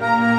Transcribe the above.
Música